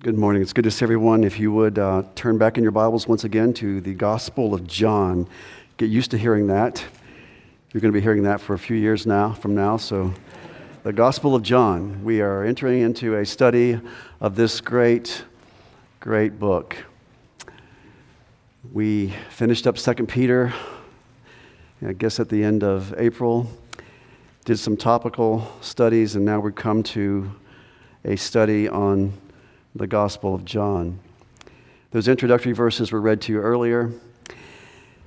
Good morning. It's good to see everyone. If you would uh, turn back in your Bibles once again to the Gospel of John. Get used to hearing that. You're going to be hearing that for a few years now from now. So, the Gospel of John. We are entering into a study of this great, great book. We finished up Second Peter, I guess at the end of April, did some topical studies, and now we come to a study on the Gospel of John. Those introductory verses were read to you earlier.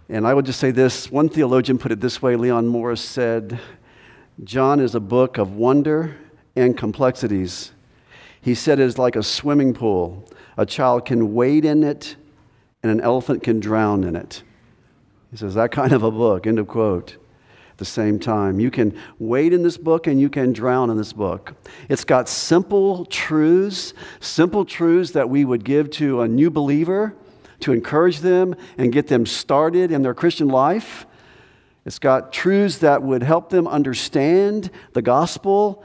And I would just say this one theologian put it this way Leon Morris said, John is a book of wonder and complexities. He said it is like a swimming pool. A child can wade in it, and an elephant can drown in it. He says, that kind of a book, end of quote the same time. You can wade in this book and you can drown in this book. It's got simple truths, simple truths that we would give to a new believer to encourage them and get them started in their Christian life. It's got truths that would help them understand the gospel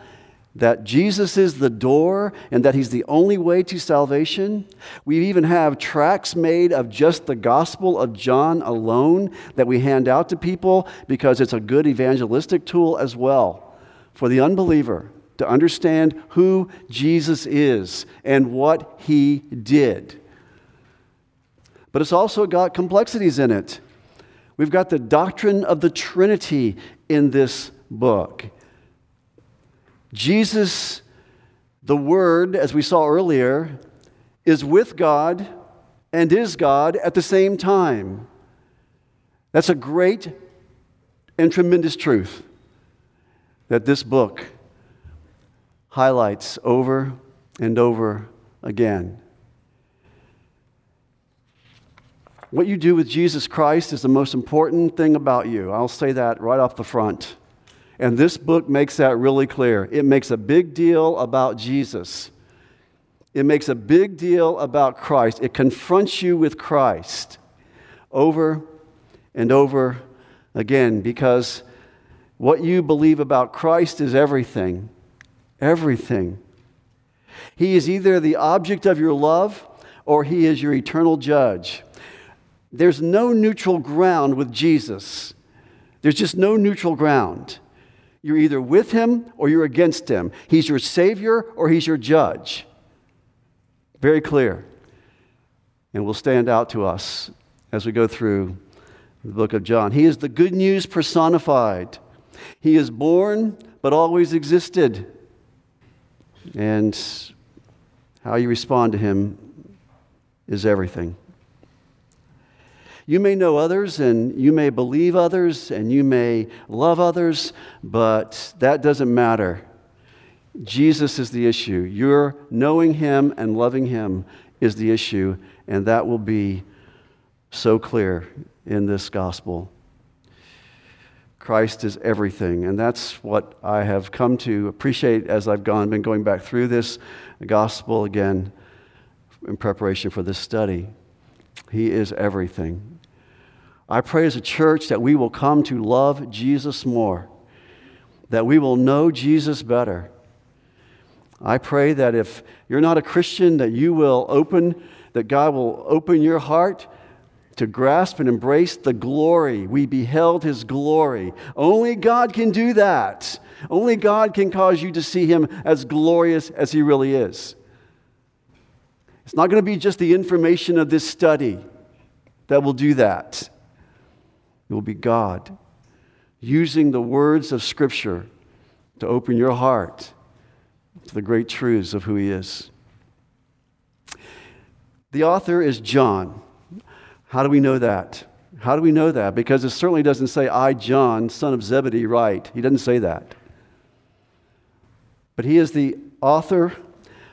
that Jesus is the door and that He's the only way to salvation. We even have tracts made of just the Gospel of John alone that we hand out to people because it's a good evangelistic tool as well for the unbeliever to understand who Jesus is and what He did. But it's also got complexities in it. We've got the doctrine of the Trinity in this book. Jesus, the Word, as we saw earlier, is with God and is God at the same time. That's a great and tremendous truth that this book highlights over and over again. What you do with Jesus Christ is the most important thing about you. I'll say that right off the front. And this book makes that really clear. It makes a big deal about Jesus, it makes a big deal about Christ. It confronts you with Christ over and over again because what you believe about Christ is everything. Everything. He is either the object of your love or he is your eternal judge. There's no neutral ground with Jesus. There's just no neutral ground. You're either with him or you're against him. He's your savior or he's your judge. Very clear. And will stand out to us as we go through the book of John. He is the good news personified. He is born but always existed. And how you respond to him is everything. You may know others and you may believe others and you may love others, but that doesn't matter. Jesus is the issue. Your knowing Him and loving Him is the issue, and that will be so clear in this gospel. Christ is everything, and that's what I have come to appreciate as I've gone, been going back through this gospel again in preparation for this study. He is everything. I pray as a church that we will come to love Jesus more, that we will know Jesus better. I pray that if you're not a Christian, that you will open, that God will open your heart to grasp and embrace the glory. We beheld his glory. Only God can do that. Only God can cause you to see him as glorious as he really is. It's not going to be just the information of this study that will do that. It will be God using the words of Scripture to open your heart to the great truths of who He is. The author is John. How do we know that? How do we know that? Because it certainly doesn't say, I, John, son of Zebedee, write. He doesn't say that. But he is the author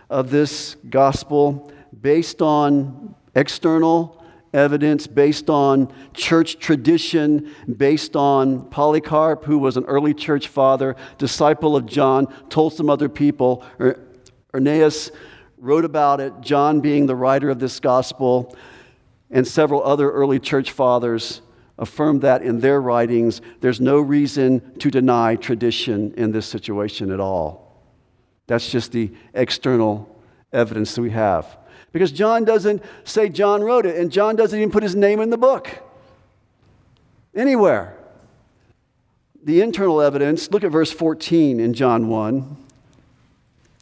of this gospel based on external evidence based on church tradition, based on Polycarp, who was an early church father, disciple of John, told some other people. Er, Irenaeus wrote about it, John being the writer of this gospel, and several other early church fathers affirmed that in their writings. There's no reason to deny tradition in this situation at all. That's just the external evidence that we have. Because John doesn't say John wrote it, and John doesn't even put his name in the book anywhere. The internal evidence, look at verse 14 in John 1.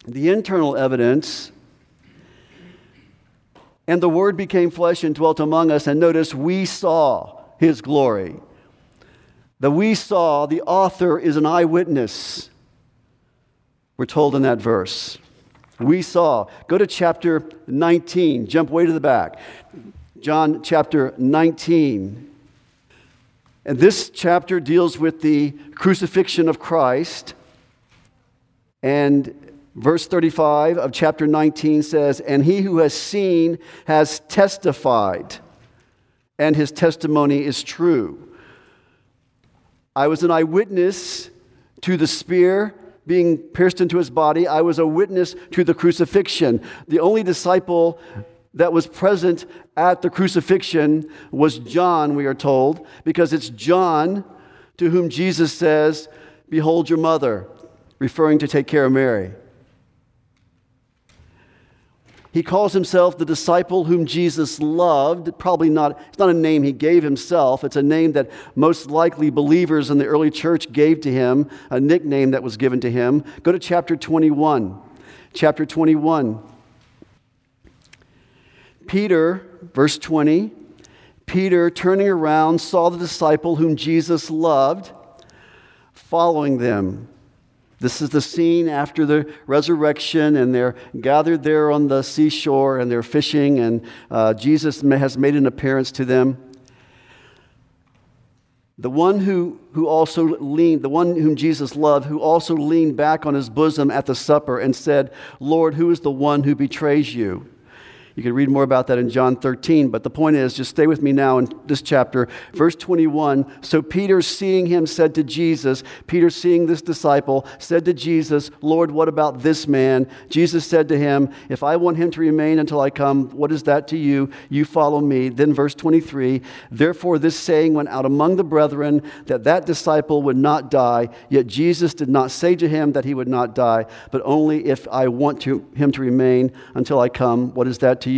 The internal evidence, and the Word became flesh and dwelt among us, and notice we saw his glory. The we saw, the author is an eyewitness. We're told in that verse. We saw. Go to chapter 19, jump way to the back. John chapter 19. And this chapter deals with the crucifixion of Christ. And verse 35 of chapter 19 says, And he who has seen has testified, and his testimony is true. I was an eyewitness to the spear being pierced into his body. I was a witness to the crucifixion. The only disciple that was present at the crucifixion was John, we are told, because it's John to whom Jesus says, Behold your mother, referring to take care of Mary. He calls himself the disciple whom Jesus loved. Probably not, it's not a name he gave himself. It's a name that most likely believers in the early church gave to him, a nickname that was given to him. Go to chapter 21. Chapter 21. Peter, verse 20, Peter, turning around, saw the disciple whom Jesus loved following them. This is the scene after the resurrection, and they're gathered there on the seashore and they're fishing, and uh, Jesus has made an appearance to them. The one who, who also leaned, the one whom Jesus loved, who also leaned back on his bosom at the supper and said, Lord, who is the one who betrays you? You can read more about that in John 13, but the point is just stay with me now in this chapter. Verse 21 So Peter, seeing him, said to Jesus, Peter, seeing this disciple, said to Jesus, Lord, what about this man? Jesus said to him, If I want him to remain until I come, what is that to you? You follow me. Then verse 23 Therefore, this saying went out among the brethren that that disciple would not die. Yet Jesus did not say to him that he would not die, but only if I want to, him to remain until I come. What is that to you.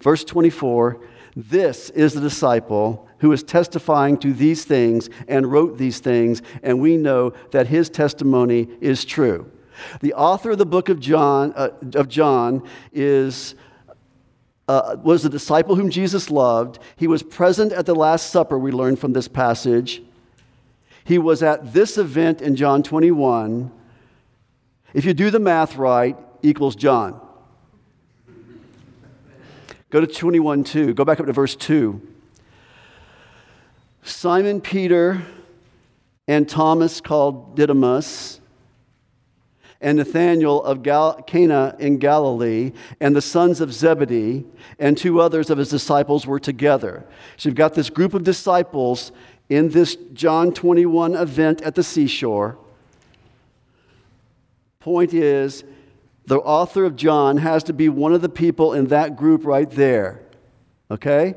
Verse 24 This is the disciple who is testifying to these things and wrote these things, and we know that his testimony is true. The author of the book of John, uh, of John is. Uh, was the disciple whom Jesus loved. He was present at the Last Supper, we learn from this passage. He was at this event in John 21. If you do the math right, equals John. Go to 21 2. Go back up to verse 2. Simon Peter and Thomas called Didymus and Nathanael of Gal- Cana in Galilee, and the sons of Zebedee, and two others of his disciples were together. So you've got this group of disciples in this John 21 event at the seashore. Point is, the author of John has to be one of the people in that group right there. Okay?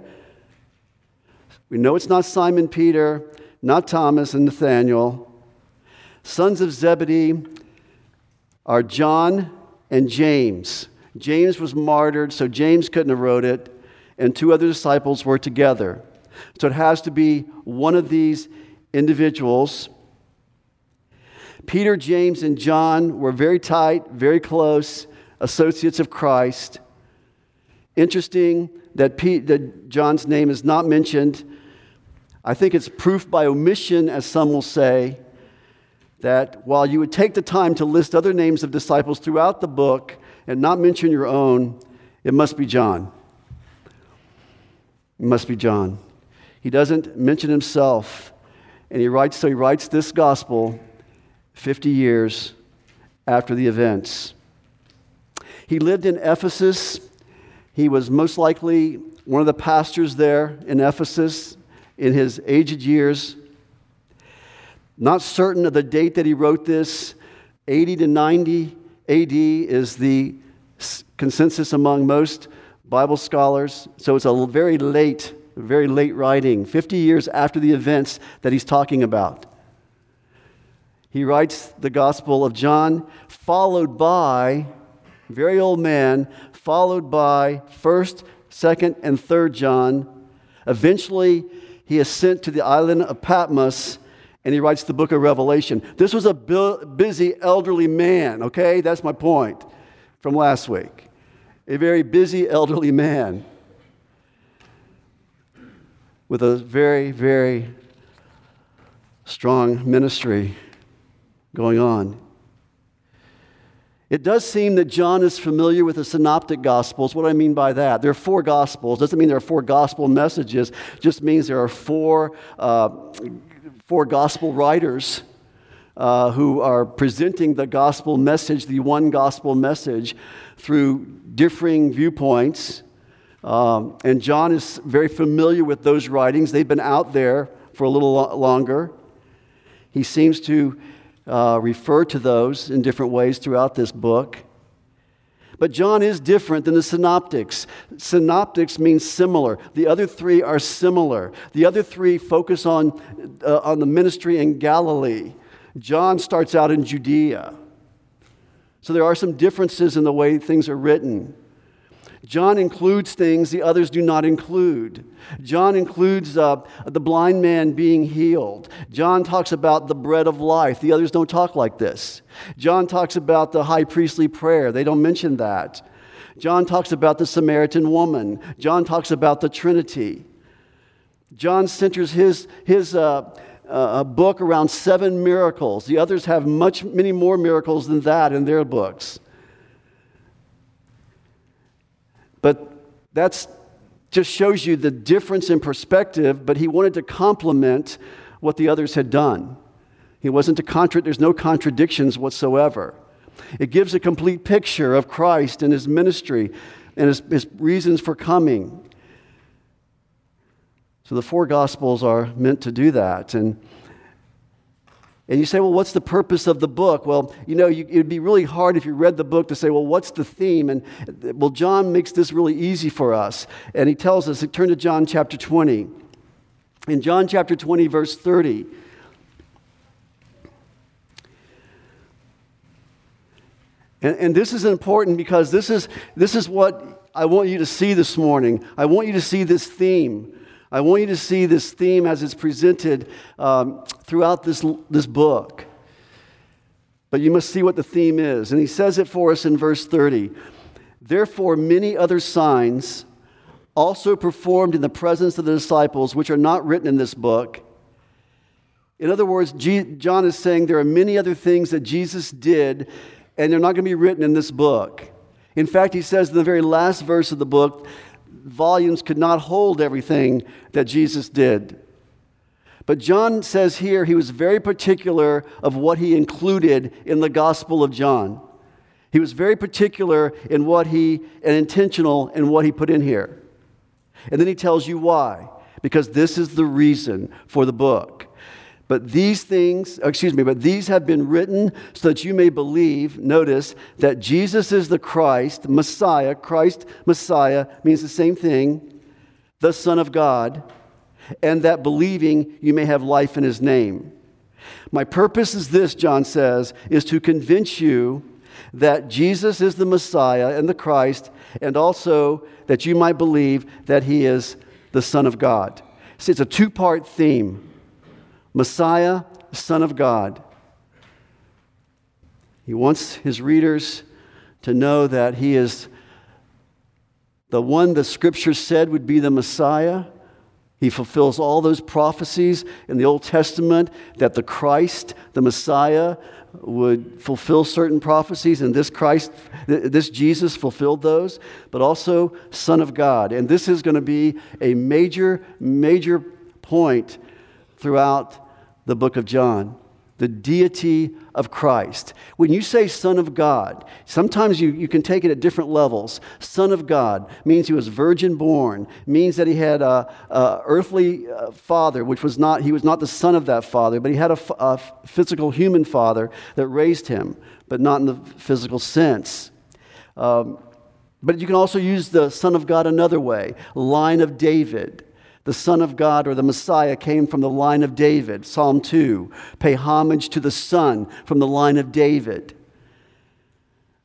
We know it's not Simon Peter, not Thomas and Nathaniel. Sons of Zebedee are John and James. James was martyred, so James couldn't have wrote it, and two other disciples were together. So it has to be one of these individuals. Peter, James, and John were very tight, very close associates of Christ. Interesting that, Pete, that John's name is not mentioned. I think it's proof by omission, as some will say, that while you would take the time to list other names of disciples throughout the book and not mention your own, it must be John. It must be John. He doesn't mention himself, and he writes, so he writes this gospel 50 years after the events. He lived in Ephesus. He was most likely one of the pastors there in Ephesus in his aged years. Not certain of the date that he wrote this. 80 to 90 AD is the consensus among most Bible scholars. So it's a very late, very late writing, 50 years after the events that he's talking about he writes the Gospel of John, followed by, very old man, followed by 1st, 2nd, and 3rd John. Eventually, he is sent to the island of Patmos and he writes the book of Revelation. This was a busy elderly man, okay? That's my point from last week. A very busy elderly man with a very, very strong ministry going on. It does seem that John is familiar with the synoptic gospels. What do I mean by that? There are four gospels. Doesn't mean there are four gospel messages, just means there are four, uh, four gospel writers uh, who are presenting the gospel message, the one gospel message, through differing viewpoints. Um, and John is very familiar with those writings. They've been out there for a little lo- longer. He seems to uh, refer to those in different ways throughout this book. But John is different than the synoptics. Synoptics means similar. The other three are similar. The other three focus on, uh, on the ministry in Galilee. John starts out in Judea. So there are some differences in the way things are written. John includes things the others do not include. John includes uh, the blind man being healed. John talks about the bread of life. The others don't talk like this. John talks about the high priestly prayer. They don't mention that. John talks about the Samaritan woman. John talks about the Trinity. John centers his, his uh, uh, book around seven miracles. The others have much, many more miracles than that in their books. But that's just shows you the difference in perspective, but he wanted to complement what the others had done. He wasn't to contra- there's no contradictions whatsoever. It gives a complete picture of Christ and his ministry and his, his reasons for coming. So the four gospels are meant to do that. And and you say, well, what's the purpose of the book? Well, you know, you, it'd be really hard if you read the book to say, well, what's the theme? And well, John makes this really easy for us. And he tells us, turn to John chapter 20. In John chapter 20, verse 30, and, and this is important because this is, this is what I want you to see this morning. I want you to see this theme. I want you to see this theme as it's presented um, throughout this, this book. But you must see what the theme is. And he says it for us in verse 30. Therefore, many other signs also performed in the presence of the disciples, which are not written in this book. In other words, John is saying there are many other things that Jesus did, and they're not going to be written in this book. In fact, he says in the very last verse of the book volumes could not hold everything that Jesus did. But John says here he was very particular of what he included in the Gospel of John. He was very particular in what he, and intentional in what he put in here. And then he tells you why. Because this is the reason for the book. But these things, oh, excuse me, but these have been written so that you may believe, notice, that Jesus is the Christ, Messiah. Christ, Messiah means the same thing, the Son of God, and that believing you may have life in his name. My purpose is this, John says, is to convince you that Jesus is the Messiah and the Christ, and also that you might believe that he is the Son of God. See, it's a two part theme. Messiah, Son of God. He wants his readers to know that he is the one the scripture said would be the Messiah. He fulfills all those prophecies in the Old Testament that the Christ, the Messiah, would fulfill certain prophecies, and this Christ, this Jesus fulfilled those, but also Son of God. And this is going to be a major, major point throughout the book of John the deity of Christ. When you say Son of God, sometimes you, you can take it at different levels. Son of God means he was virgin born, means that he had a, a earthly uh, father, which was not, he was not the son of that father, but he had a, a physical human father that raised him, but not in the physical sense. Um, but you can also use the Son of God another way line of David the Son of God or the Messiah came from the line of David. Psalm 2. Pay homage to the Son from the line of David.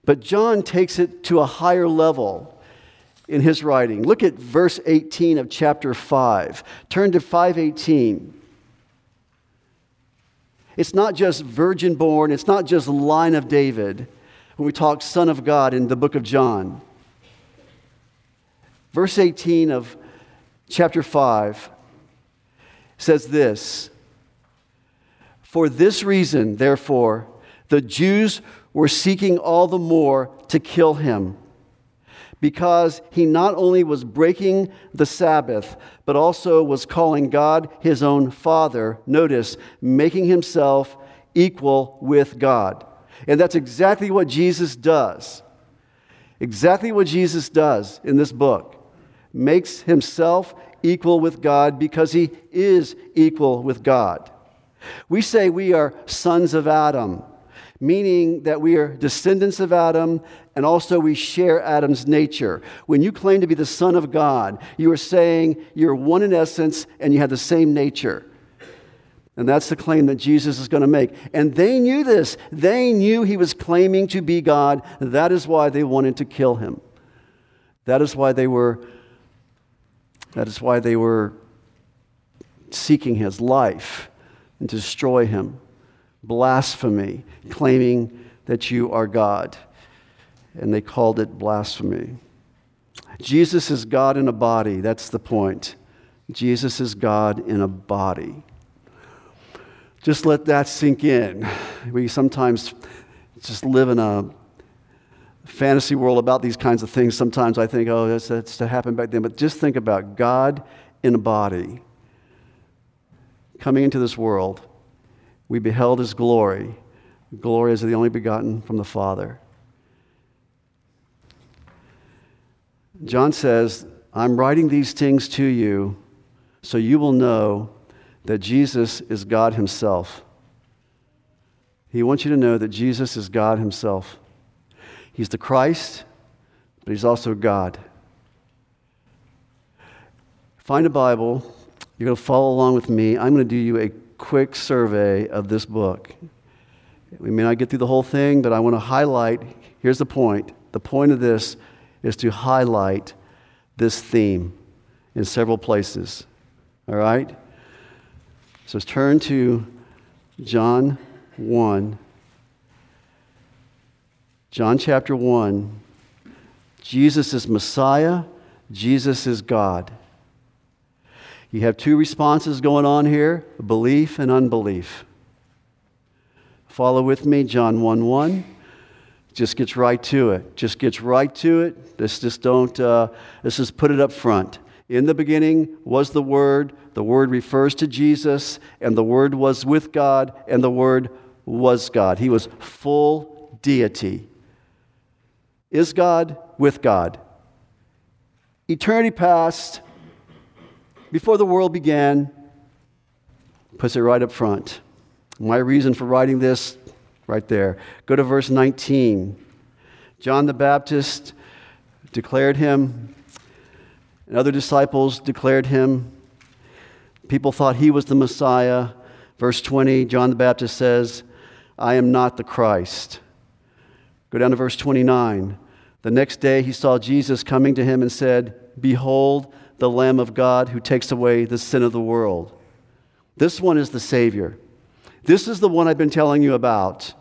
But John takes it to a higher level in his writing. Look at verse 18 of chapter 5. Turn to 518. It's not just virgin born, it's not just line of David when we talk Son of God in the book of John. Verse 18 of chapter 5 says this For this reason, therefore, the Jews were seeking all the more to kill him because he not only was breaking the Sabbath, but also was calling God his own Father. Notice, making himself equal with God. And that's exactly what Jesus does. Exactly what Jesus does in this book. Makes himself equal with God because he is equal with God. We say we are sons of Adam meaning that we are descendants of Adam and also we share Adam's nature. When you claim to be the Son of God, you are saying you're one in essence and you have the same nature. And that's the claim that Jesus is going to make. And they knew this. They knew he was claiming to be God. That is why they wanted to kill him. That is why they were that is why they were seeking his life and to destroy him blasphemy, claiming that you are God. And they called it blasphemy. Jesus is God in a body. That's the point. Jesus is God in a body. Just let that sink in. We sometimes just live in a fantasy world about these kinds of things. Sometimes I think, oh, that's, that's to happen back then. But just think about God in a body coming into this world we beheld his glory. Glory is the only begotten from the Father. John says, I'm writing these things to you so you will know that Jesus is God Himself. He wants you to know that Jesus is God Himself. He's the Christ, but He's also God. Find a Bible. You're going to follow along with me. I'm going to do you a quick survey of this book. We may not get through the whole thing, but I want to highlight here's the point. The point of this is to highlight this theme in several places. All right? So turn to John 1. John chapter 1. Jesus is Messiah, Jesus is God. You have two responses going on here belief and unbelief. Follow with me, John 1 1. Just gets right to it. Just gets right to it. Let's just don't, uh, let's just put it up front. In the beginning was the Word. The Word refers to Jesus, and the Word was with God, and the Word was God. He was full deity. Is God with God? Eternity past, before the world began, puts it right up front. My reason for writing this, right there. Go to verse 19. John the Baptist declared him, and other disciples declared him. People thought he was the Messiah. Verse 20, John the Baptist says, I am not the Christ. Go down to verse 29. The next day he saw Jesus coming to him and said, Behold, the Lamb of God who takes away the sin of the world. This one is the Savior. This is the one I've been telling you about.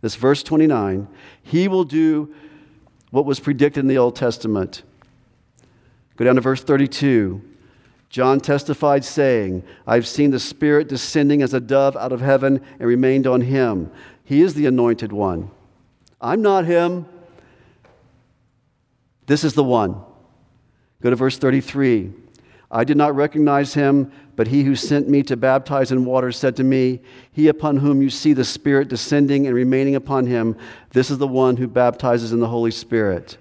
This verse 29. He will do what was predicted in the Old Testament. Go down to verse 32. John testified, saying, I've seen the Spirit descending as a dove out of heaven and remained on him. He is the anointed one. I'm not him. This is the one. Go to verse 33. I did not recognize him, but he who sent me to baptize in water said to me, He upon whom you see the Spirit descending and remaining upon him, this is the one who baptizes in the Holy Spirit.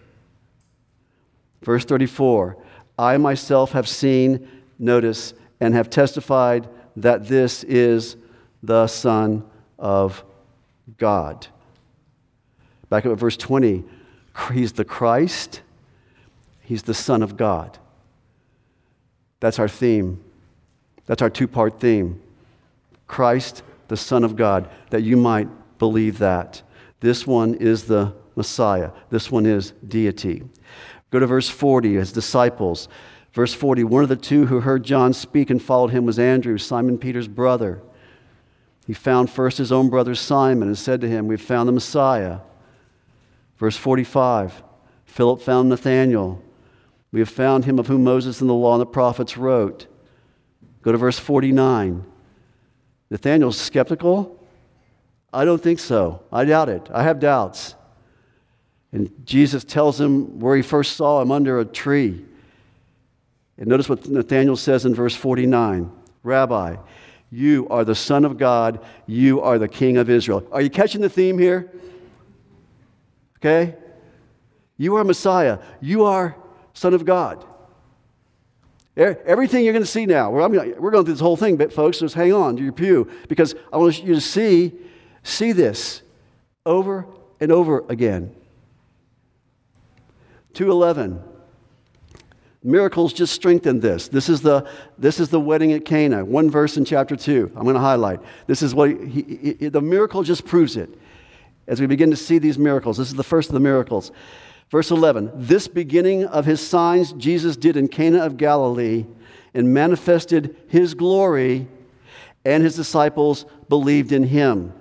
Verse 34 I myself have seen, notice, and have testified that this is the Son of God. Back up at verse 20. He's the Christ He's the Son of God. That's our theme. That's our two part theme. Christ, the Son of God, that you might believe that. This one is the Messiah. This one is deity. Go to verse 40, his disciples. Verse 40 One of the two who heard John speak and followed him was Andrew, Simon Peter's brother. He found first his own brother Simon and said to him, We've found the Messiah. Verse 45 Philip found Nathanael. We have found him of whom Moses and the law and the prophets wrote. Go to verse 49. Nathanael's skeptical. I don't think so. I doubt it. I have doubts. And Jesus tells him where he first saw him under a tree. And notice what Nathanael says in verse 49 Rabbi, you are the Son of God, you are the King of Israel. Are you catching the theme here? Okay? You are Messiah, you are Son of God. Everything you're going to see now, we're, going through this whole thing, but folks, just hang on to your pew because I want you to see, see this over and over again. 211. Miracles just strengthen this. This is the, this is the wedding at Cana, one verse in chapter 2. I'm going to highlight. This is what he, he, the miracle just proves it. As we begin to see these miracles, this is the first of the miracles. Verse 11 This beginning of his signs Jesus did in Cana of Galilee and manifested his glory, and his disciples believed in him.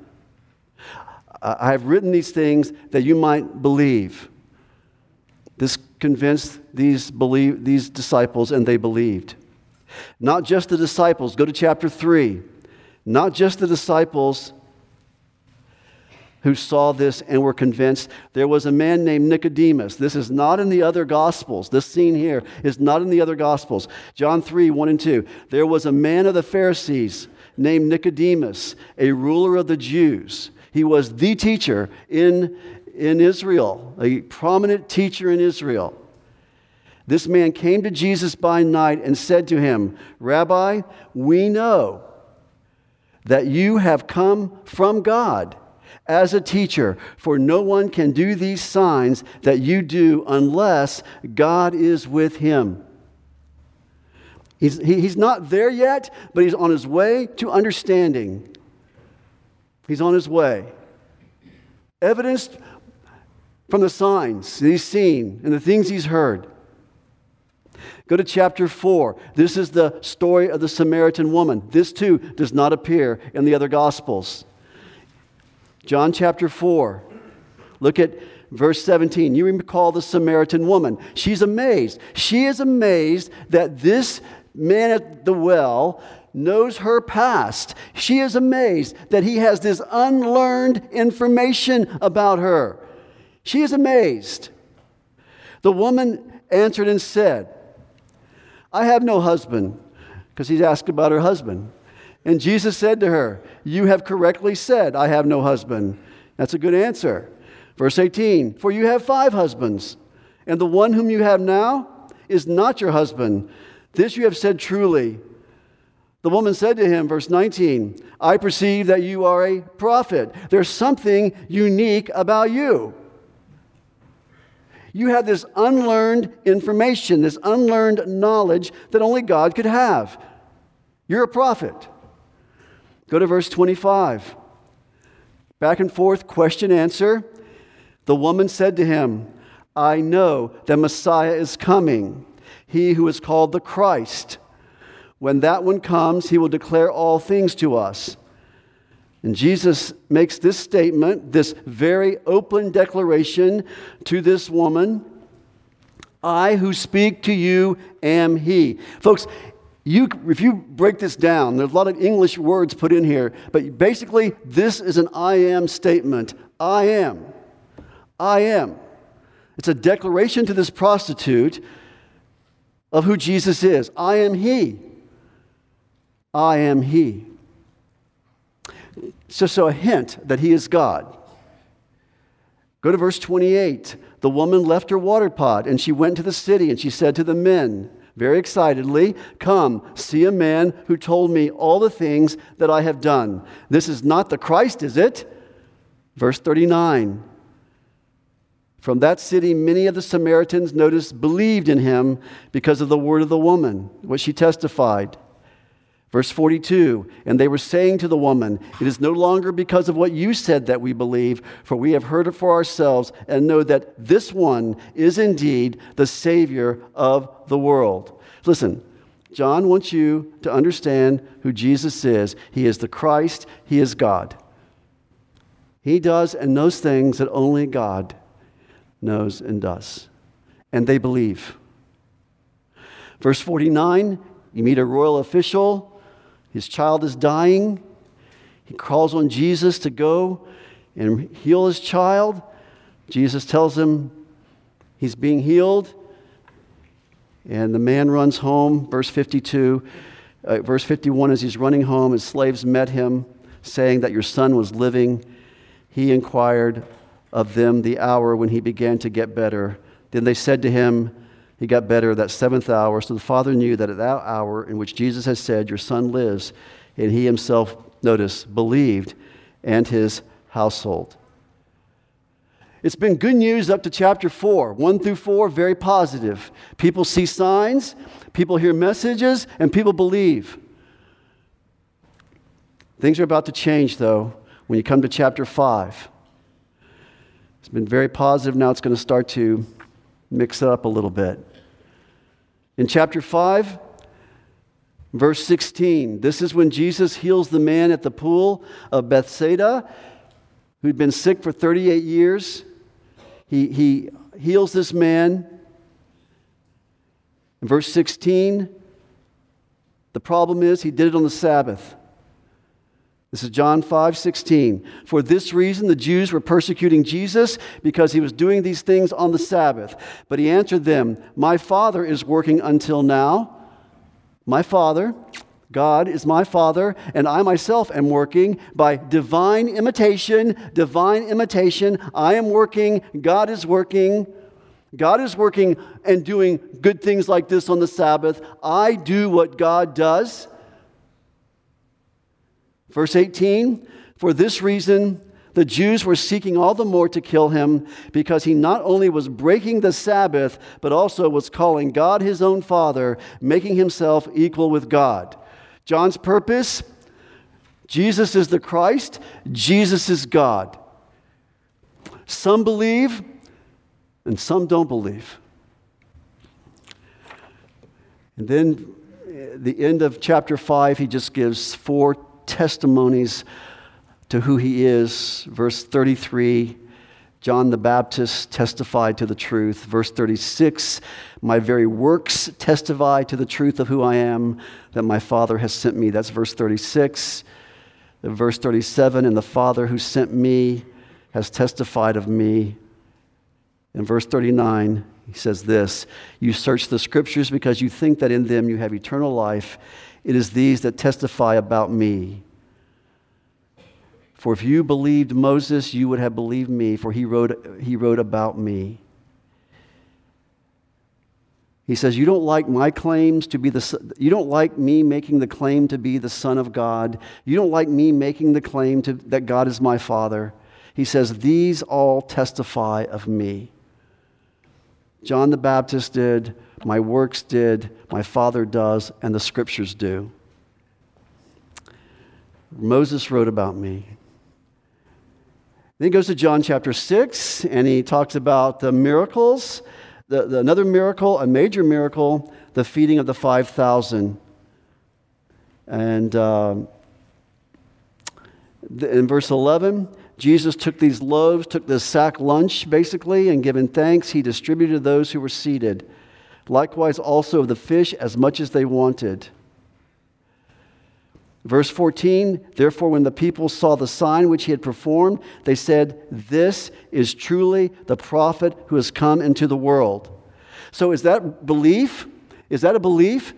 I have written these things that you might believe. This convinced these, believe, these disciples, and they believed. Not just the disciples, go to chapter 3. Not just the disciples who saw this and were convinced. There was a man named Nicodemus. This is not in the other Gospels. This scene here is not in the other Gospels. John 3 1 and 2. There was a man of the Pharisees named Nicodemus, a ruler of the Jews. He was the teacher in, in Israel, a prominent teacher in Israel. This man came to Jesus by night and said to him, Rabbi, we know that you have come from God as a teacher, for no one can do these signs that you do unless God is with him. He's, he, he's not there yet, but he's on his way to understanding. He's on his way. Evidenced from the signs that he's seen and the things he's heard. Go to chapter 4. This is the story of the Samaritan woman. This too does not appear in the other Gospels. John chapter 4. Look at verse 17. You recall the Samaritan woman. She's amazed. She is amazed that this man at the well knows her past. She is amazed that he has this unlearned information about her. She is amazed. The woman answered and said, I have no husband, because he's asked about her husband. And Jesus said to her, You have correctly said, I have no husband. That's a good answer. Verse 18 For you have five husbands, and the one whom you have now is not your husband. This you have said truly. The woman said to him, verse 19, I perceive that you are a prophet. There's something unique about you. You have this unlearned information, this unlearned knowledge that only God could have. You're a prophet. Go to verse 25. Back and forth, question answer. The woman said to him, I know that Messiah is coming, he who is called the Christ. When that one comes, he will declare all things to us. And Jesus makes this statement, this very open declaration to this woman I who speak to you am he. Folks, you, if you break this down, there's a lot of English words put in here, but basically, this is an I am statement. I am. I am. It's a declaration to this prostitute of who Jesus is. I am He. I am He. So, so a hint that He is God. Go to verse 28. The woman left her water pot and she went to the city and she said to the men, very excitedly, Come, see a man who told me all the things that I have done. This is not the Christ, is it? Verse 39. From that city, many of the Samaritans, notice, believed in him because of the word of the woman, what she testified. Verse 42 And they were saying to the woman, It is no longer because of what you said that we believe, for we have heard it for ourselves and know that this one is indeed the Savior of the world. Listen, John wants you to understand who Jesus is. He is the Christ, He is God. He does and knows things that only God knows and does. And they believe. Verse 49 you meet a royal official his child is dying. He calls on Jesus to go and heal his child. Jesus tells him he's being healed. And the man runs home. Verse 52, uh, verse 51, as he's running home, his slaves met him, saying that your son was living. He inquired of them the hour when he began to get better. Then they said to him, he got better that seventh hour. So the father knew that at that hour in which Jesus had said, Your son lives, and he himself, notice, believed, and his household. It's been good news up to chapter 4. 1 through 4, very positive. People see signs, people hear messages, and people believe. Things are about to change, though, when you come to chapter 5. It's been very positive. Now it's going to start to mix it up a little bit. In chapter 5, verse 16, this is when Jesus heals the man at the pool of Bethsaida who'd been sick for 38 years. He, he heals this man. In verse 16, the problem is he did it on the Sabbath. This is John 5 16. For this reason, the Jews were persecuting Jesus because he was doing these things on the Sabbath. But he answered them, My Father is working until now. My Father, God is my Father, and I myself am working by divine imitation. Divine imitation. I am working, God is working. God is working and doing good things like this on the Sabbath. I do what God does. Verse 18 For this reason, the Jews were seeking all the more to kill him because he not only was breaking the Sabbath, but also was calling God his own Father, making himself equal with God. John's purpose Jesus is the Christ, Jesus is God. Some believe, and some don't believe. And then, eh, the end of chapter 5, he just gives four testimonies to who he is. Verse 33 John the Baptist testified to the truth. Verse 36 My very works testify to the truth of who I am, that my Father has sent me. That's verse 36. Verse 37 And the Father who sent me has testified of me. In verse 39, he says this You search the scriptures because you think that in them you have eternal life. It is these that testify about me. For if you believed Moses, you would have believed me, for he wrote, he wrote about me. He says, You don't like my claims to be the you don't like me making the claim to be the Son of God. You don't like me making the claim to, that God is my Father. He says, These all testify of me. John the Baptist did, my works did, my Father does, and the scriptures do. Moses wrote about me. Then he goes to John chapter 6, and he talks about the miracles. The, the, another miracle, a major miracle, the feeding of the 5,000. And uh, in verse 11, Jesus took these loaves, took this sack lunch, basically, and giving thanks, he distributed those who were seated. Likewise, also of the fish, as much as they wanted. Verse 14, therefore, when the people saw the sign which he had performed, they said, This is truly the prophet who has come into the world. So, is that belief? Is that a belief?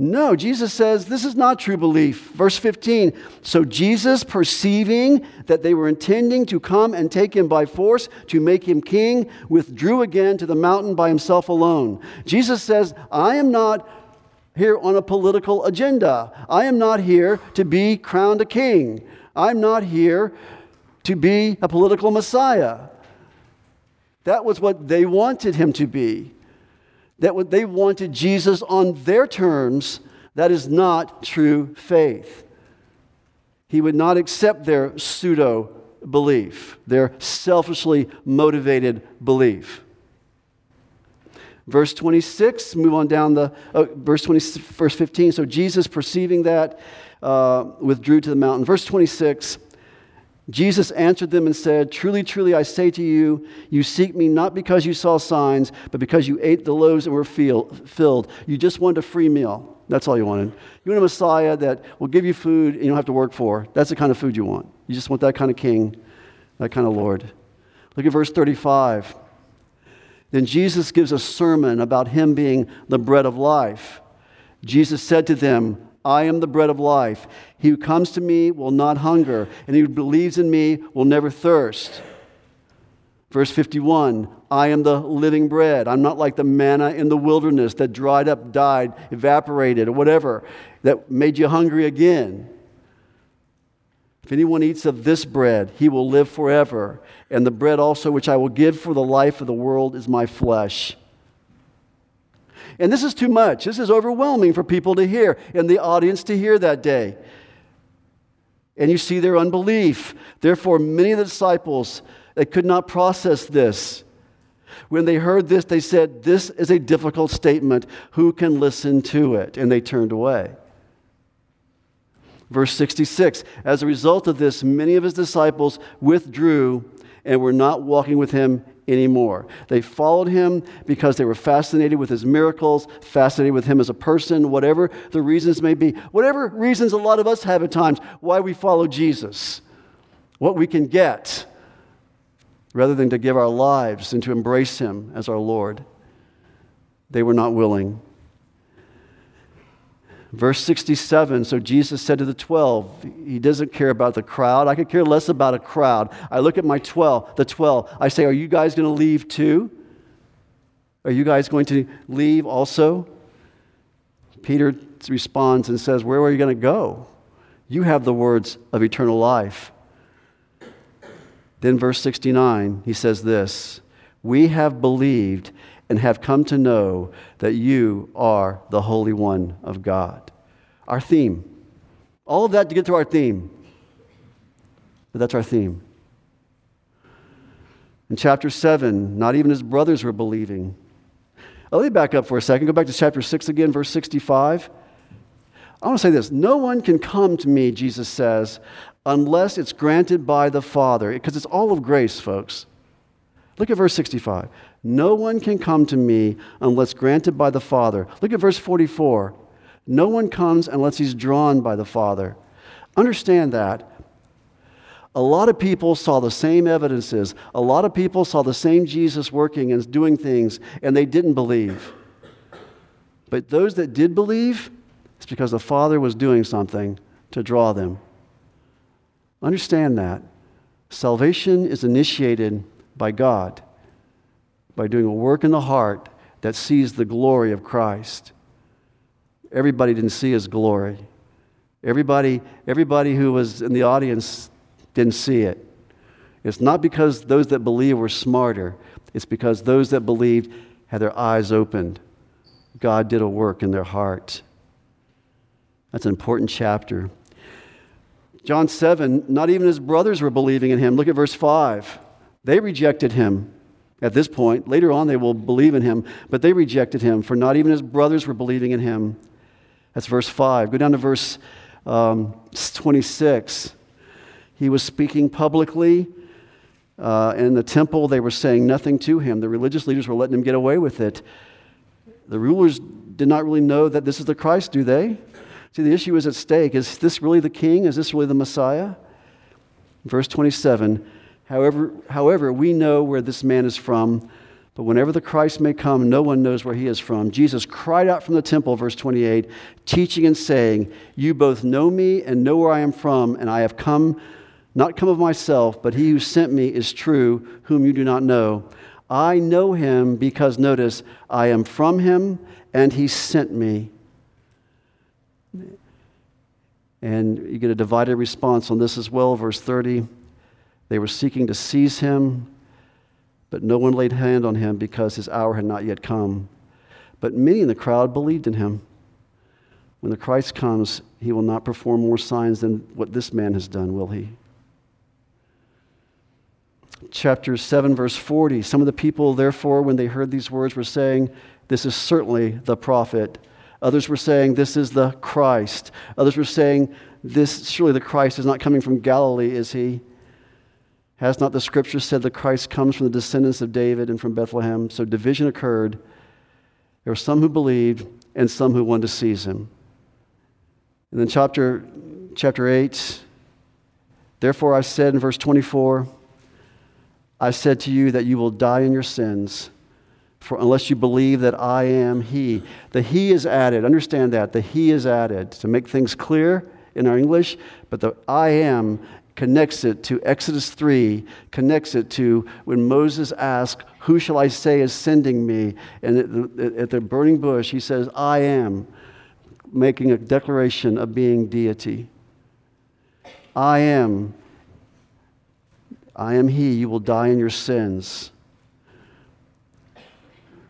No, Jesus says this is not true belief. Verse 15. So Jesus, perceiving that they were intending to come and take him by force to make him king, withdrew again to the mountain by himself alone. Jesus says, I am not here on a political agenda. I am not here to be crowned a king. I'm not here to be a political messiah. That was what they wanted him to be that they wanted Jesus on their terms, That is not true faith. He would not accept their pseudo belief, their selfishly motivated belief. Verse 26, move on down the, oh, verse 20, verse 15. So Jesus, perceiving that, uh, withdrew to the mountain. Verse 26, Jesus answered them and said, Truly, truly, I say to you, you seek me not because you saw signs, but because you ate the loaves and were filled. You just wanted a free meal. That's all you wanted. You want a Messiah that will give you food and you don't have to work for. That's the kind of food you want. You just want that kind of king, that kind of Lord. Look at verse 35. Then Jesus gives a sermon about him being the bread of life. Jesus said to them, I am the bread of life. He who comes to me will not hunger, and he who believes in me will never thirst. Verse 51 I am the living bread. I'm not like the manna in the wilderness that dried up, died, evaporated, or whatever, that made you hungry again. If anyone eats of this bread, he will live forever. And the bread also which I will give for the life of the world is my flesh. And this is too much. This is overwhelming for people to hear and the audience to hear that day. And you see their unbelief. Therefore, many of the disciples they could not process this. When they heard this, they said, This is a difficult statement. Who can listen to it? And they turned away. Verse 66 As a result of this, many of his disciples withdrew and were not walking with him anymore. They followed him because they were fascinated with his miracles, fascinated with him as a person, whatever the reasons may be. Whatever reasons a lot of us have at times why we follow Jesus, what we can get, rather than to give our lives and to embrace him as our Lord. They were not willing. Verse 67 So Jesus said to the 12, He doesn't care about the crowd. I could care less about a crowd. I look at my 12, the 12. I say, Are you guys going to leave too? Are you guys going to leave also? Peter responds and says, Where are you going to go? You have the words of eternal life. Then, verse 69, he says this We have believed and have come to know that you are the Holy One of God. Our theme. All of that to get to our theme. But that's our theme. In chapter 7, not even his brothers were believing. Let me back up for a second. Go back to chapter 6 again, verse 65. I want to say this No one can come to me, Jesus says, unless it's granted by the Father, because it's all of grace, folks. Look at verse 65. No one can come to me unless granted by the Father. Look at verse 44. No one comes unless he's drawn by the Father. Understand that. A lot of people saw the same evidences. A lot of people saw the same Jesus working and doing things, and they didn't believe. But those that did believe, it's because the Father was doing something to draw them. Understand that. Salvation is initiated by God by doing a work in the heart that sees the glory of Christ. Everybody didn't see his glory. Everybody, everybody who was in the audience didn't see it. It's not because those that believe were smarter, it's because those that believed had their eyes opened. God did a work in their heart. That's an important chapter. John 7, not even his brothers were believing in him. Look at verse 5. They rejected him at this point. Later on, they will believe in him, but they rejected him, for not even his brothers were believing in him. That's verse 5. Go down to verse um, 26. He was speaking publicly. Uh, in the temple, they were saying nothing to him. The religious leaders were letting him get away with it. The rulers did not really know that this is the Christ, do they? See, the issue is at stake. Is this really the king? Is this really the Messiah? Verse 27 However, however, we know where this man is from, but whenever the Christ may come, no one knows where he is from. Jesus cried out from the temple, verse 28, teaching and saying, You both know me and know where I am from, and I have come, not come of myself, but he who sent me is true, whom you do not know. I know him because, notice, I am from him, and he sent me. And you get a divided response on this as well, verse 30. They were seeking to seize him, but no one laid hand on him because his hour had not yet come. But many in the crowd believed in him. When the Christ comes, he will not perform more signs than what this man has done, will he? Chapter 7, verse 40. Some of the people, therefore, when they heard these words, were saying, This is certainly the prophet. Others were saying, This is the Christ. Others were saying, This surely the Christ is not coming from Galilee, is he? Has not the scripture said that Christ comes from the descendants of David and from Bethlehem? So division occurred. There were some who believed and some who wanted to seize him. And then chapter, chapter 8, therefore I said in verse 24, I said to you that you will die in your sins, for unless you believe that I am He. The He is added. Understand that. The He is added to make things clear in our English, but the I am connects it to Exodus 3, connects it to when Moses asked, Who shall I say is sending me? And at the, at the burning bush, he says, I am, making a declaration of being deity. I am. I am He. You will die in your sins.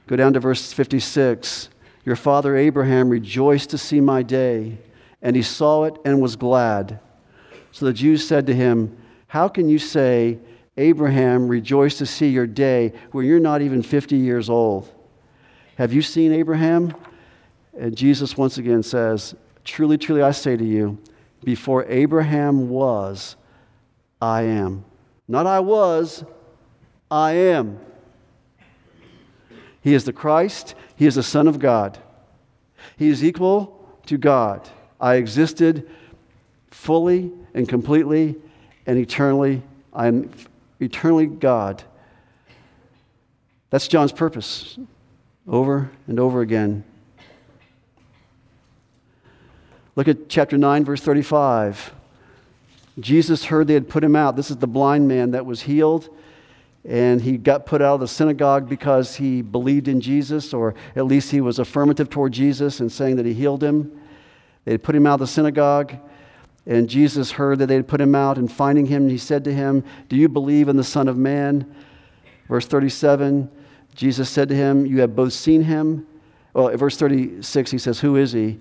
Go down to verse 56. Your father Abraham rejoiced to see my day, and he saw it and was glad. So the Jews said to him, How can you say, Abraham rejoiced to see your day when you're not even 50 years old? Have you seen Abraham? And Jesus once again says, Truly, truly, I say to you, before Abraham was, I am. Not I was, I am. He is the Christ, He is the Son of God. He is equal to God. I existed fully and completely and eternally. I'm eternally God. That's John's purpose over and over again. Look at chapter 9, verse 35. Jesus heard they had put him out. This is the blind man that was healed, and he got put out of the synagogue because he believed in Jesus, or at least he was affirmative toward Jesus and saying that he healed him. They had put him out of the synagogue. And Jesus heard that they had put him out, and finding him, he said to him, Do you believe in the Son of Man? Verse 37, Jesus said to him, You have both seen him. Well, in verse 36, he says, Who is he?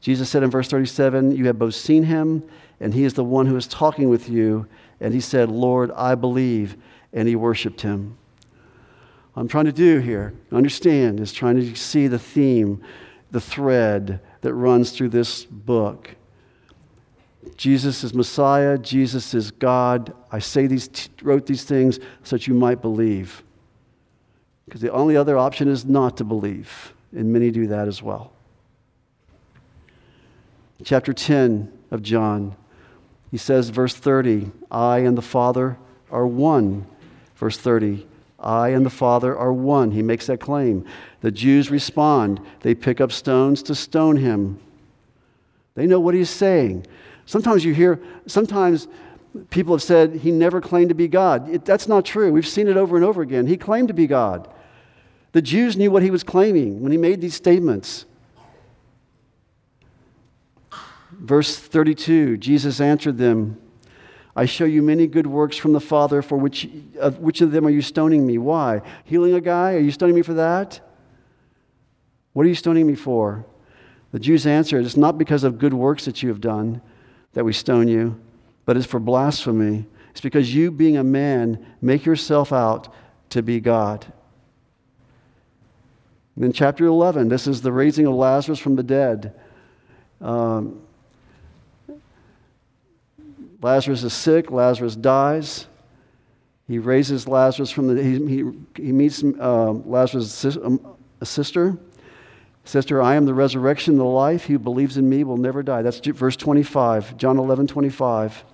Jesus said in verse 37, You have both seen him, and he is the one who is talking with you. And he said, Lord, I believe. And he worshiped him. What I'm trying to do here, understand, is trying to see the theme, the thread that runs through this book. Jesus is Messiah. Jesus is God. I say these, wrote these things so that you might believe. Because the only other option is not to believe, and many do that as well. Chapter 10 of John, he says, verse 30, I and the Father are one. Verse 30, I and the Father are one. He makes that claim. The Jews respond. They pick up stones to stone him. They know what he's saying. Sometimes you hear, sometimes people have said he never claimed to be God. It, that's not true. We've seen it over and over again. He claimed to be God. The Jews knew what he was claiming when he made these statements. Verse 32 Jesus answered them, I show you many good works from the Father, for which, of which of them are you stoning me? Why? Healing a guy? Are you stoning me for that? What are you stoning me for? The Jews answered, It's not because of good works that you have done that we stone you, but it's for blasphemy. It's because you, being a man, make yourself out to be God. In chapter 11, this is the raising of Lazarus from the dead. Um, Lazarus is sick, Lazarus dies. He raises Lazarus from the, he, he, he meets uh, Lazarus' um, sister Sister, I am the resurrection and the life. He who believes in me will never die. That's verse 25, John 11, 25.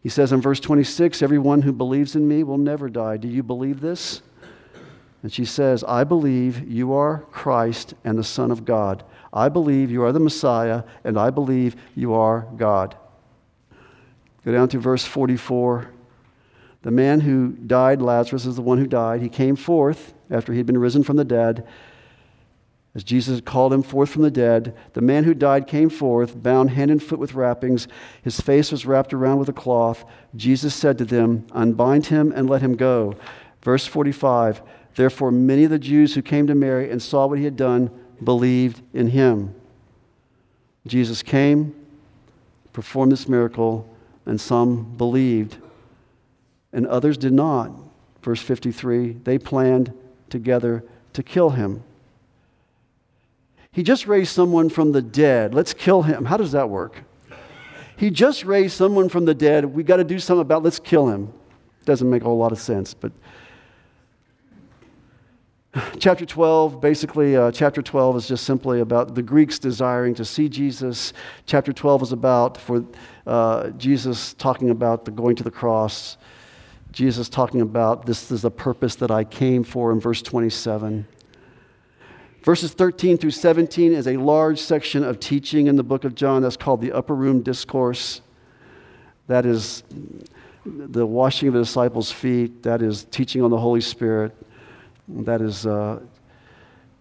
He says in verse 26, Everyone who believes in me will never die. Do you believe this? And she says, I believe you are Christ and the Son of God. I believe you are the Messiah, and I believe you are God. Go down to verse 44. The man who died, Lazarus, is the one who died. He came forth after he had been risen from the dead. As Jesus called him forth from the dead, the man who died came forth, bound hand and foot with wrappings. His face was wrapped around with a cloth. Jesus said to them, Unbind him and let him go. Verse 45 Therefore, many of the Jews who came to Mary and saw what he had done believed in him. Jesus came, performed this miracle, and some believed, and others did not. Verse 53 they planned together to kill him. He just raised someone from the dead. Let's kill him. How does that work? He just raised someone from the dead. We got to do something about let's kill him. Doesn't make a whole lot of sense, but chapter 12 basically uh, chapter 12 is just simply about the greeks desiring to see jesus chapter 12 is about for uh, jesus talking about the going to the cross jesus talking about this is the purpose that i came for in verse 27 verses 13 through 17 is a large section of teaching in the book of john that's called the upper room discourse that is the washing of the disciples feet that is teaching on the holy spirit that is uh,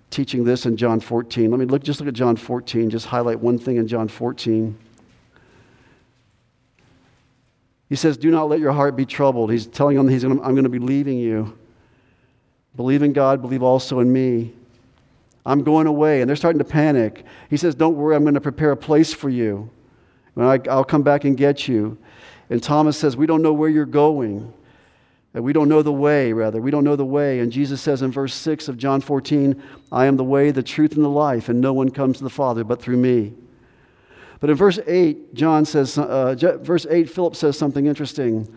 teaching this in John 14. Let me look, just look at John 14, just highlight one thing in John 14. He says, Do not let your heart be troubled. He's telling them, he's gonna, I'm going to be leaving you. Believe in God, believe also in me. I'm going away. And they're starting to panic. He says, Don't worry, I'm going to prepare a place for you. And I, I'll come back and get you. And Thomas says, We don't know where you're going. We don't know the way, rather. We don't know the way. And Jesus says in verse 6 of John 14, I am the way, the truth, and the life, and no one comes to the Father but through me. But in verse 8, John says, uh, verse 8, Philip says something interesting.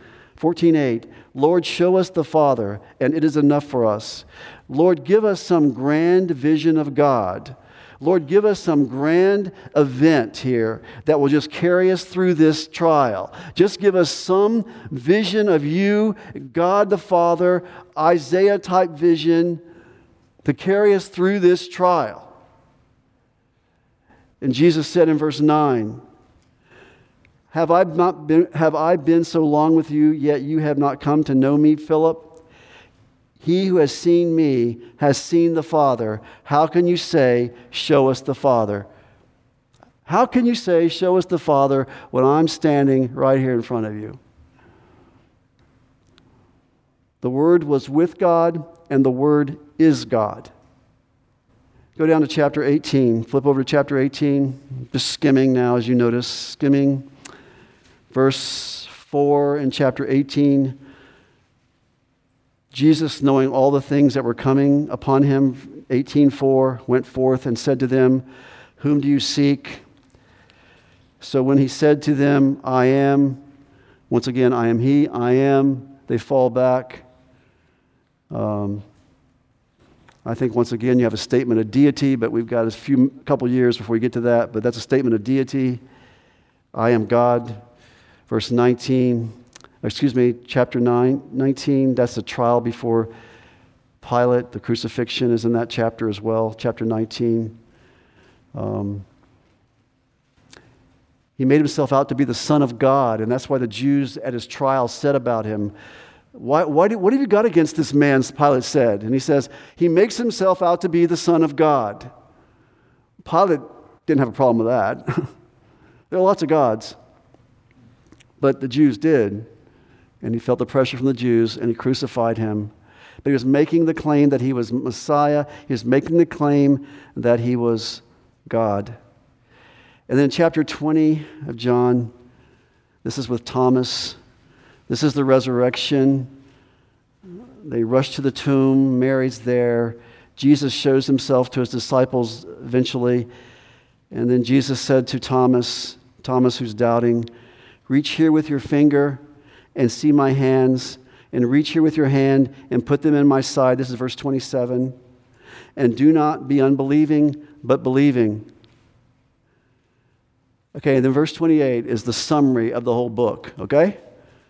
14:8 Lord show us the Father and it is enough for us. Lord give us some grand vision of God Lord, give us some grand event here that will just carry us through this trial. Just give us some vision of you, God the Father, Isaiah type vision to carry us through this trial. And Jesus said in verse 9, have I, not been, have I been so long with you, yet you have not come to know me, Philip? He who has seen me has seen the Father. How can you say, Show us the Father? How can you say, Show us the Father, when I'm standing right here in front of you? The Word was with God, and the Word is God. Go down to chapter 18. Flip over to chapter 18. Just skimming now, as you notice. Skimming. Verse 4 in chapter 18. Jesus, knowing all the things that were coming upon him, 18:4, went forth and said to them, "Whom do you seek?" So when he said to them, "I am," once again, "I am he," "I am," they fall back. Um, I think once again you have a statement of deity, but we've got a few couple years before we get to that. But that's a statement of deity. I am God. Verse 19 excuse me, chapter 9, 19, that's the trial before Pilate. The crucifixion is in that chapter as well, chapter 19. Um, he made himself out to be the Son of God, and that's why the Jews at his trial said about him, why, why do, What have you got against this man? Pilate said. And he says, He makes himself out to be the Son of God. Pilate didn't have a problem with that. there are lots of gods, but the Jews did and he felt the pressure from the Jews, and he crucified him. But he was making the claim that he was Messiah. He was making the claim that he was God. And then, chapter 20 of John, this is with Thomas. This is the resurrection. They rush to the tomb. Mary's there. Jesus shows himself to his disciples eventually. And then Jesus said to Thomas, Thomas who's doubting, Reach here with your finger and see my hands, and reach here with your hand and put them in my side. This is verse 27. And do not be unbelieving, but believing. Okay, and then verse 28 is the summary of the whole book, okay?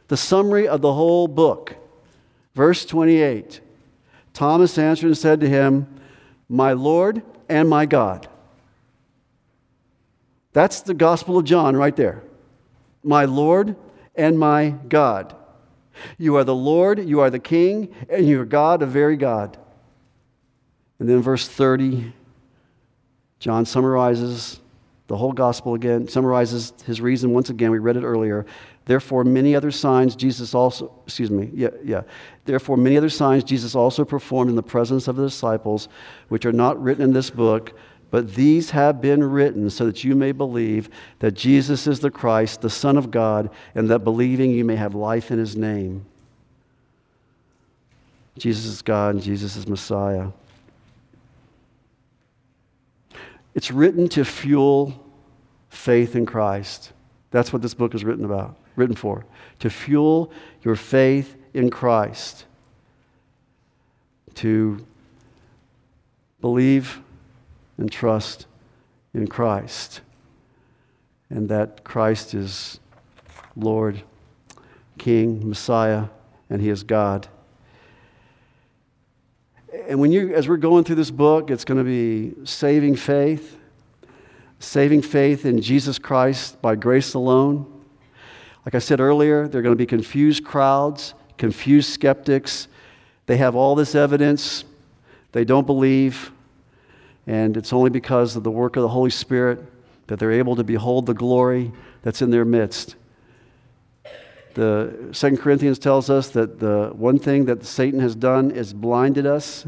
The summary of the whole book. Verse 28 Thomas answered and said to him, My Lord and my God. That's the Gospel of John right there. My Lord and my God. You are the Lord, you are the King, and you are God, a very God. And then verse 30, John summarizes the whole gospel again, summarizes his reason once again. We read it earlier. Therefore, many other signs Jesus also, excuse me, yeah, yeah. Therefore, many other signs Jesus also performed in the presence of the disciples, which are not written in this book, But these have been written so that you may believe that Jesus is the Christ, the Son of God, and that believing you may have life in his name. Jesus is God and Jesus is Messiah. It's written to fuel faith in Christ. That's what this book is written about, written for. To fuel your faith in Christ. To believe and trust in Christ. And that Christ is Lord, King, Messiah, and He is God. And when you, as we're going through this book, it's going to be saving faith, saving faith in Jesus Christ by grace alone. Like I said earlier, there are going to be confused crowds, confused skeptics. They have all this evidence, they don't believe, and it's only because of the work of the Holy Spirit that they're able to behold the glory that's in their midst. The Second Corinthians tells us that the one thing that Satan has done is blinded us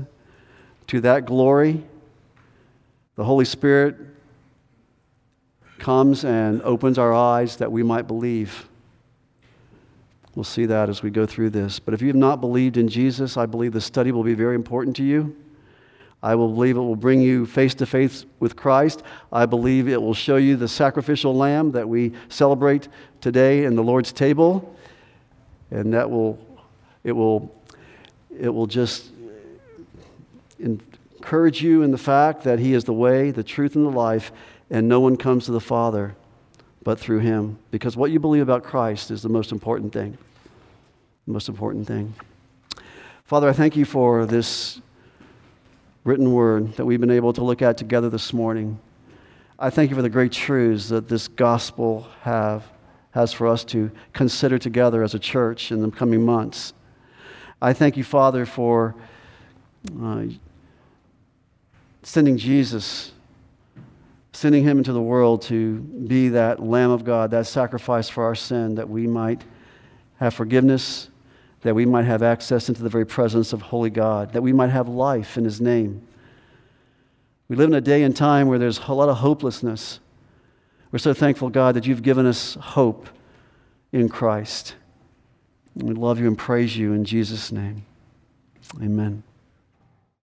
to that glory. The Holy Spirit comes and opens our eyes that we might believe. We'll see that as we go through this. But if you have not believed in Jesus, I believe the study will be very important to you. I will believe it will bring you face to face with Christ. I believe it will show you the sacrificial lamb that we celebrate today in the Lord's table. And that will, it will, it will just encourage you in the fact that He is the way, the truth, and the life, and no one comes to the Father but through Him. Because what you believe about Christ is the most important thing. The most important thing. Father, I thank you for this written word that we've been able to look at together this morning. I thank you for the great truths that this gospel have, has for us to consider together as a church in the coming months. I thank you, Father, for uh, sending Jesus, sending him into the world to be that Lamb of God, that sacrifice for our sin, that we might have forgiveness that we might have access into the very presence of holy God, that we might have life in His name. We live in a day and time where there's a lot of hopelessness. We're so thankful, God, that you've given us hope in Christ. we love you and praise you in Jesus' name. Amen.